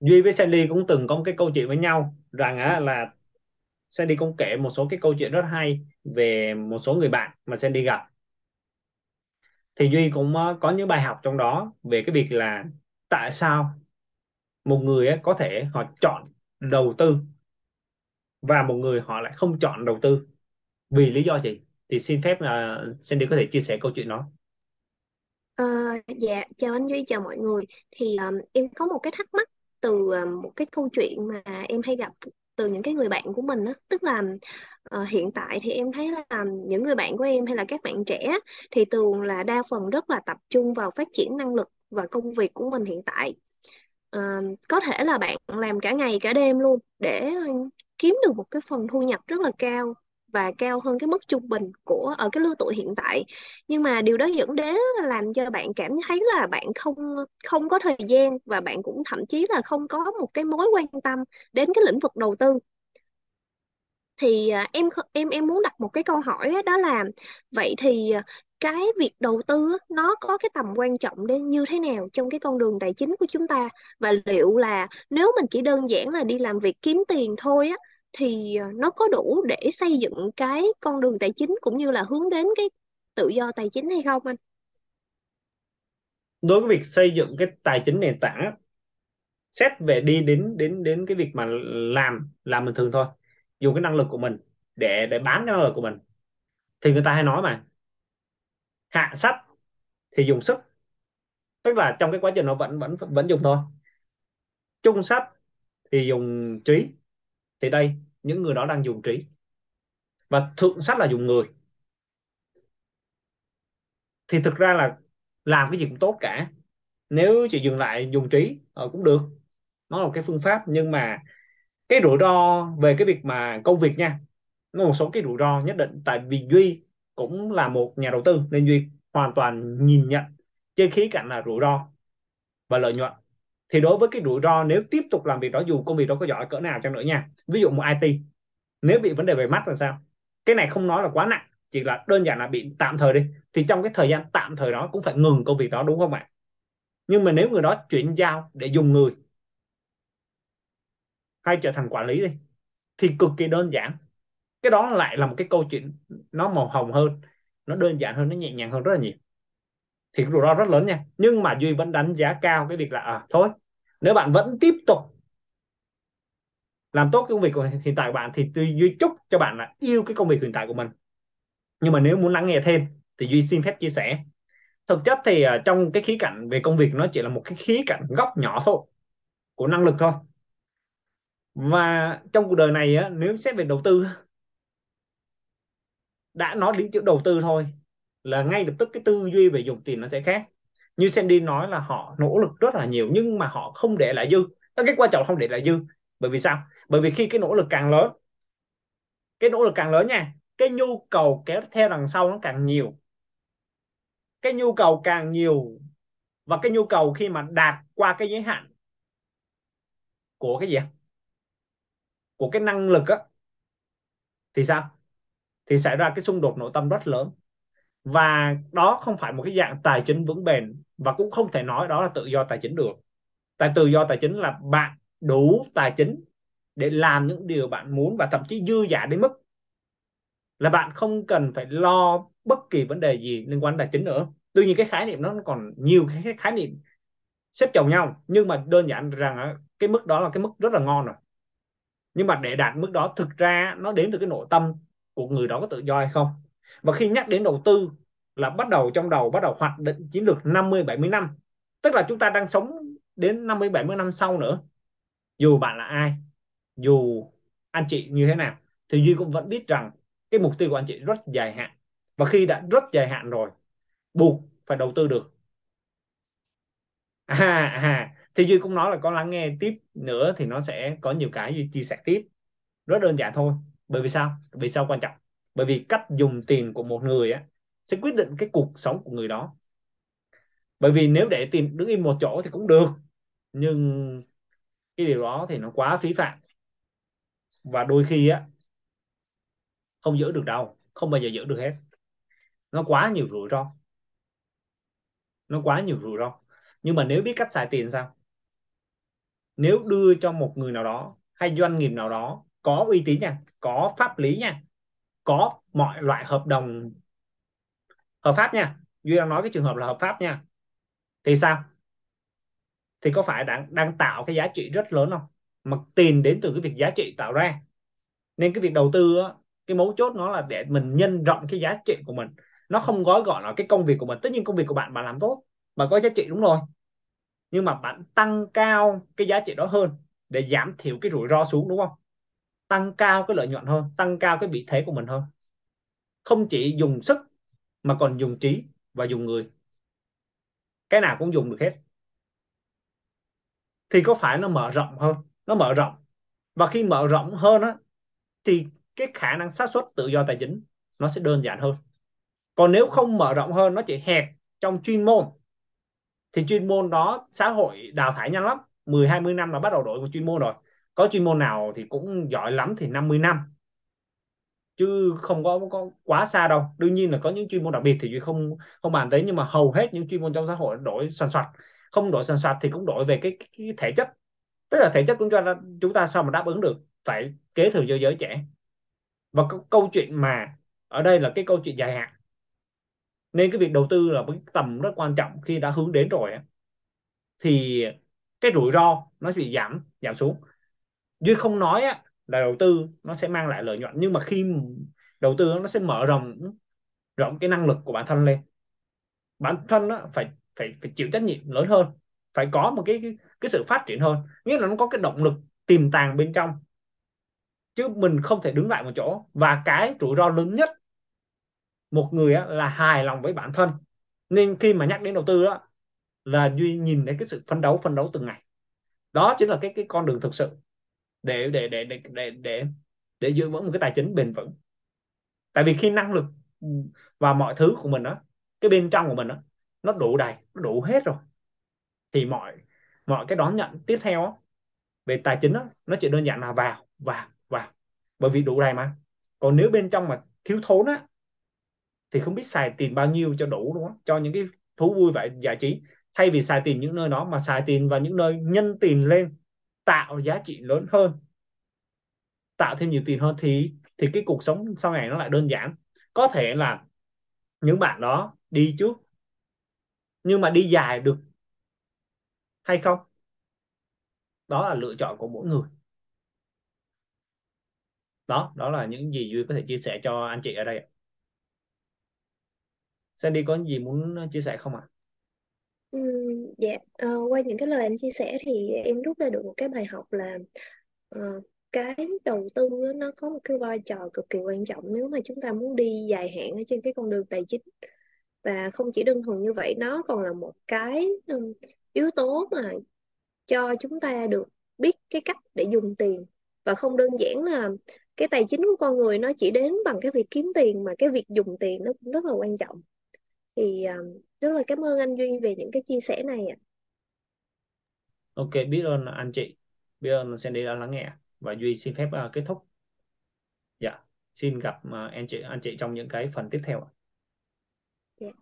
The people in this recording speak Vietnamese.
Duy với Sandy cũng từng có một cái câu chuyện với nhau rằng á là Sandy cũng kể một số cái câu chuyện rất hay về một số người bạn mà Sandy gặp. Thì Duy cũng ờ, có những bài học trong đó về cái việc là tại sao một người ấy có thể họ chọn đầu tư và một người họ lại không chọn đầu tư. Vì lý do gì? Thì xin phép ờ, là Sandy có thể chia sẻ câu chuyện đó. À, dạ, chào anh Duy, chào mọi người. Thì um, em có một cái thắc mắc từ à, một cái câu chuyện mà em hay gặp từ những cái người bạn của mình á, tức là uh, hiện tại thì em thấy là những người bạn của em hay là các bạn trẻ thì thường là đa phần rất là tập trung vào phát triển năng lực và công việc của mình hiện tại. uh, có thể là bạn làm cả ngày cả đêm luôn để ờ, kiếm được một cái phần thu nhập rất là cao và cao hơn cái mức trung bình của, ở cái lứa tuổi hiện tại. Nhưng mà điều đó dẫn đến làm cho bạn cảm thấy là bạn không không có thời gian và bạn cũng thậm chí là không có một cái mối quan tâm đến cái lĩnh vực đầu tư. Thì à, em em em muốn đặt một cái câu hỏi đó là vậy thì à, cái việc đầu tư nó có cái tầm quan trọng đến như thế nào trong cái con đường tài chính của chúng ta? Và liệu là nếu mình chỉ đơn giản là đi làm việc kiếm tiền thôi á thì ờ, nó có đủ để xây dựng cái con đường tài chính cũng như là hướng đến cái tự do tài chính hay không anh? đối với việc xây dựng cái tài chính nền tảng xét về đi đến đến đến cái việc mà làm làm bình thường thôi, dùng cái năng lực của mình để để bán cái năng lực của mình. Thì người ta hay nói mà, hạ sách thì dùng sức. Tức là trong cái quá trình nó vẫn vẫn vẫn dùng thôi. Trung sách thì dùng trí thì đây, những người đó đang dùng trí. Và thượng sách là dùng người. Thì thực ra là làm cái gì cũng tốt cả. Nếu chỉ dừng lại dùng trí ờ, cũng được. Nó là một cái phương pháp, nhưng mà cái rủi ro về cái việc mà công việc nha, nó một số cái rủi ro nhất định. Tại vì Duy cũng là một nhà đầu tư, nên Duy hoàn toàn nhìn nhận trên khía cạnh là rủi ro và lợi nhuận thì đối với cái rủi ro nếu tiếp tục làm việc đó, dù công việc đó có giỏi cỡ nào chăng nữa nha, ví dụ một IT nếu bị vấn đề về mắt là sao? Cái này không nói là quá nặng, chỉ là đơn giản là bị tạm thời đi. Thì trong cái thời gian tạm thời đó cũng phải ngừng công việc đó, đúng không ạ? Nhưng mà nếu người đó chuyển giao để dùng người, hay trở thành quản lý đi, thì cực kỳ đơn giản. Cái đó lại là một cái câu chuyện nó màu hồng hơn, nó đơn giản hơn, nó nhẹ nhàng hơn rất là nhiều thì cái rủi ro rất lớn nha. Nhưng mà Duy vẫn đánh giá cao cái việc là à, thôi nếu bạn vẫn tiếp tục làm tốt cái công việc của hiện tại của bạn thì tôi Duy chúc cho bạn là yêu cái công việc hiện tại của mình. Nhưng mà nếu muốn lắng nghe thêm thì Duy xin phép chia sẻ. Thực chất thì uh, trong cái khía cạnh về công việc nó chỉ là một cái khía cạnh góc nhỏ thôi của năng lực thôi. Và trong cuộc đời này á, nếu xét về đầu tư đã nói đến chữ đầu tư thôi là ngay lập tức cái tư duy về dùng tiền nó sẽ khác. Như Sandy nói là họ nỗ lực rất là nhiều, nhưng mà họ không để lại dư. Cái quan trọng không để lại dư. Bởi vì sao? Bởi vì khi cái nỗ lực càng lớn, cái nỗ lực càng lớn nha, cái nhu cầu kéo theo đằng sau nó càng nhiều. Cái nhu cầu càng nhiều và cái nhu cầu khi mà đạt qua cái giới hạn của cái gì của cái năng lực á, thì sao? Thì xảy ra cái xung đột nội tâm rất lớn và đó không phải một cái dạng tài chính vững bền, và cũng không thể nói đó là tự do tài chính được. Tại tự do tài chính là bạn đủ tài chính để làm những điều bạn muốn và thậm chí dư giả đến mức là bạn không cần phải lo bất kỳ vấn đề gì liên quan đến tài chính nữa. Tuy nhiên cái khái niệm nó còn nhiều cái khái niệm xếp chồng nhau, nhưng mà đơn giản rằng cái mức đó là cái mức rất là ngon rồi. Nhưng mà để đạt mức đó, thực ra nó đến từ cái nội tâm của người đó có tự do hay không? Và khi nhắc đến đầu tư là bắt đầu trong đầu bắt đầu hoạch định chiến lược 50 70 năm. Tức là chúng ta đang sống đến 50 70 năm sau nữa. Dù bạn là ai dù anh chị như thế nào thì Duy cũng vẫn biết rằng cái mục tiêu của anh chị rất dài hạn. Và khi đã rất dài hạn rồi buộc phải đầu tư được. À, à, thì Duy cũng nói là có lắng nghe tiếp nữa thì nó sẽ có nhiều cái Duy chia sẻ tiếp. Rất đơn giản thôi. Bởi vì sao? Vì sao quan trọng? Bởi vì cách dùng tiền của một người á, sẽ quyết định cái cuộc sống của người đó. Bởi vì nếu để tiền đứng im một chỗ thì cũng được, nhưng cái điều đó thì nó quá phí phạm. Và đôi khi á, không giữ được đâu, không bao giờ giữ được hết. Nó quá nhiều rủi ro. Nó quá nhiều rủi ro. Nhưng mà nếu biết cách xài tiền sao? Nếu đưa cho một người nào đó, hay doanh nghiệp nào đó, có uy tín nha, có pháp lý nha có mọi loại hợp đồng hợp pháp nha. Duy đang nói cái trường hợp là hợp pháp nha. Thì sao? Thì có phải đang đang tạo cái giá trị rất lớn không? Mà tiền đến từ cái việc giá trị tạo ra. Nên cái việc đầu tư á, cái mấu chốt nó là để mình nhân rộng cái giá trị của mình. Nó không gói gọn là cái công việc của mình. Tất nhiên công việc của bạn bạn làm tốt bạn có giá trị đúng rồi. Nhưng mà bạn tăng cao cái giá trị đó hơn để giảm thiểu cái rủi ro xuống đúng không? Tăng cao cái lợi nhuận hơn, tăng cao cái vị thế của mình hơn. Không chỉ dùng sức mà còn dùng trí và dùng người. Cái nào cũng dùng được hết. Thì có phải nó mở rộng hơn? Nó mở rộng. Và khi mở rộng hơn á, thì cái khả năng xác suất tự do tài chính nó sẽ đơn giản hơn. Còn nếu không mở rộng hơn, nó chỉ hẹp trong chuyên môn, thì chuyên môn đó, xã hội đào thải nhanh lắm. 10 20 năm là bắt đầu đổi một chuyên môn rồi có chuyên môn nào thì cũng giỏi lắm thì 50 năm. Chứ không có, có quá xa đâu. Đương nhiên là có những chuyên môn đặc biệt thì Duy không không bàn tới nhưng mà hầu hết những chuyên môn trong xã hội đổi soàn soạt không đổi soàn soạt thì cũng đổi về cái, cái, cái thể chất. Tức là thể chất cũng cho chúng ta sao mà đáp ứng được? Phải kế thừa cho giới trẻ. Và câu, câu chuyện mà ở đây là cái câu chuyện dài hạn. Nên cái việc đầu tư là một tầm rất quan trọng khi đã hướng đến rồi thì cái rủi ro nó bị giảm giảm xuống duy không nói á, là đầu tư nó sẽ mang lại lợi nhuận. Nhưng mà khi đầu tư nó sẽ mở rộng rộng cái năng lực của bản thân lên. Bản thân đó phải phải phải chịu trách nhiệm lớn hơn. Phải có một cái cái, cái sự phát triển hơn. Nghĩa là nó có cái động lực tiềm tàng bên trong. Chứ mình không thể đứng lại một chỗ. Và cái rủi ro lớn nhất một người á, là hài lòng với bản thân. Nên khi mà nhắc đến đầu tư đó là duy nhìn thấy cái sự phấn đấu phấn đấu từng ngày. Đó chính là cái cái con đường thực sự để để để để để để để giữ vững một cái tài chính bền vững. Tại vì khi năng lực và mọi thứ của mình đó cái bên trong của mình đó nó đủ đầy nó đủ hết rồi thì mọi mọi cái đón nhận tiếp theo đó, về tài chính đó, nó chỉ đơn giản là vào vào vào bởi vì đủ đầy mà. Còn nếu bên trong mà thiếu thốn á thì không biết xài tiền bao nhiêu cho đủ đúng không cho những cái thú vui vậy giải trí. Thay vì xài tiền những nơi đó mà xài tiền vào những nơi nhân tiền lên tạo giá trị lớn hơn, tạo thêm nhiều tiền hơn thì thì cái cuộc sống sau này nó lại đơn giản có thể là những bạn đó đi trước, nhưng mà đi dài được hay không đó là lựa chọn của mỗi người đó đó là những gì Duy có thể chia sẻ cho anh chị ở đây Sandy có gì muốn chia sẻ không ạ? À? Ừ, dạ, uh, qua những cái lời anh chia sẻ thì em rút ra được một cái bài học là uh, cái đầu tư nó có một cái vai trò cực kỳ quan trọng nếu mà chúng ta muốn đi dài hạn ở trên cái con đường tài chính. Và không chỉ đơn thuần như vậy nó còn là một cái um, yếu tố mà cho chúng ta được biết cái cách để dùng tiền. Và không đơn giản là cái tài chính của con người nó chỉ đến bằng cái việc kiếm tiền mà cái việc dùng tiền nó cũng rất là quan trọng thì um, rất là cảm ơn anh Duy về những cái chia sẻ này ạ. Ok, biết ơn anh chị, biết ơn Sandy đã lắng nghe và Duy xin phép uh, kết thúc. Dạ, xin gặp uh, anh chị anh chị trong những cái phần tiếp theo. Yeah.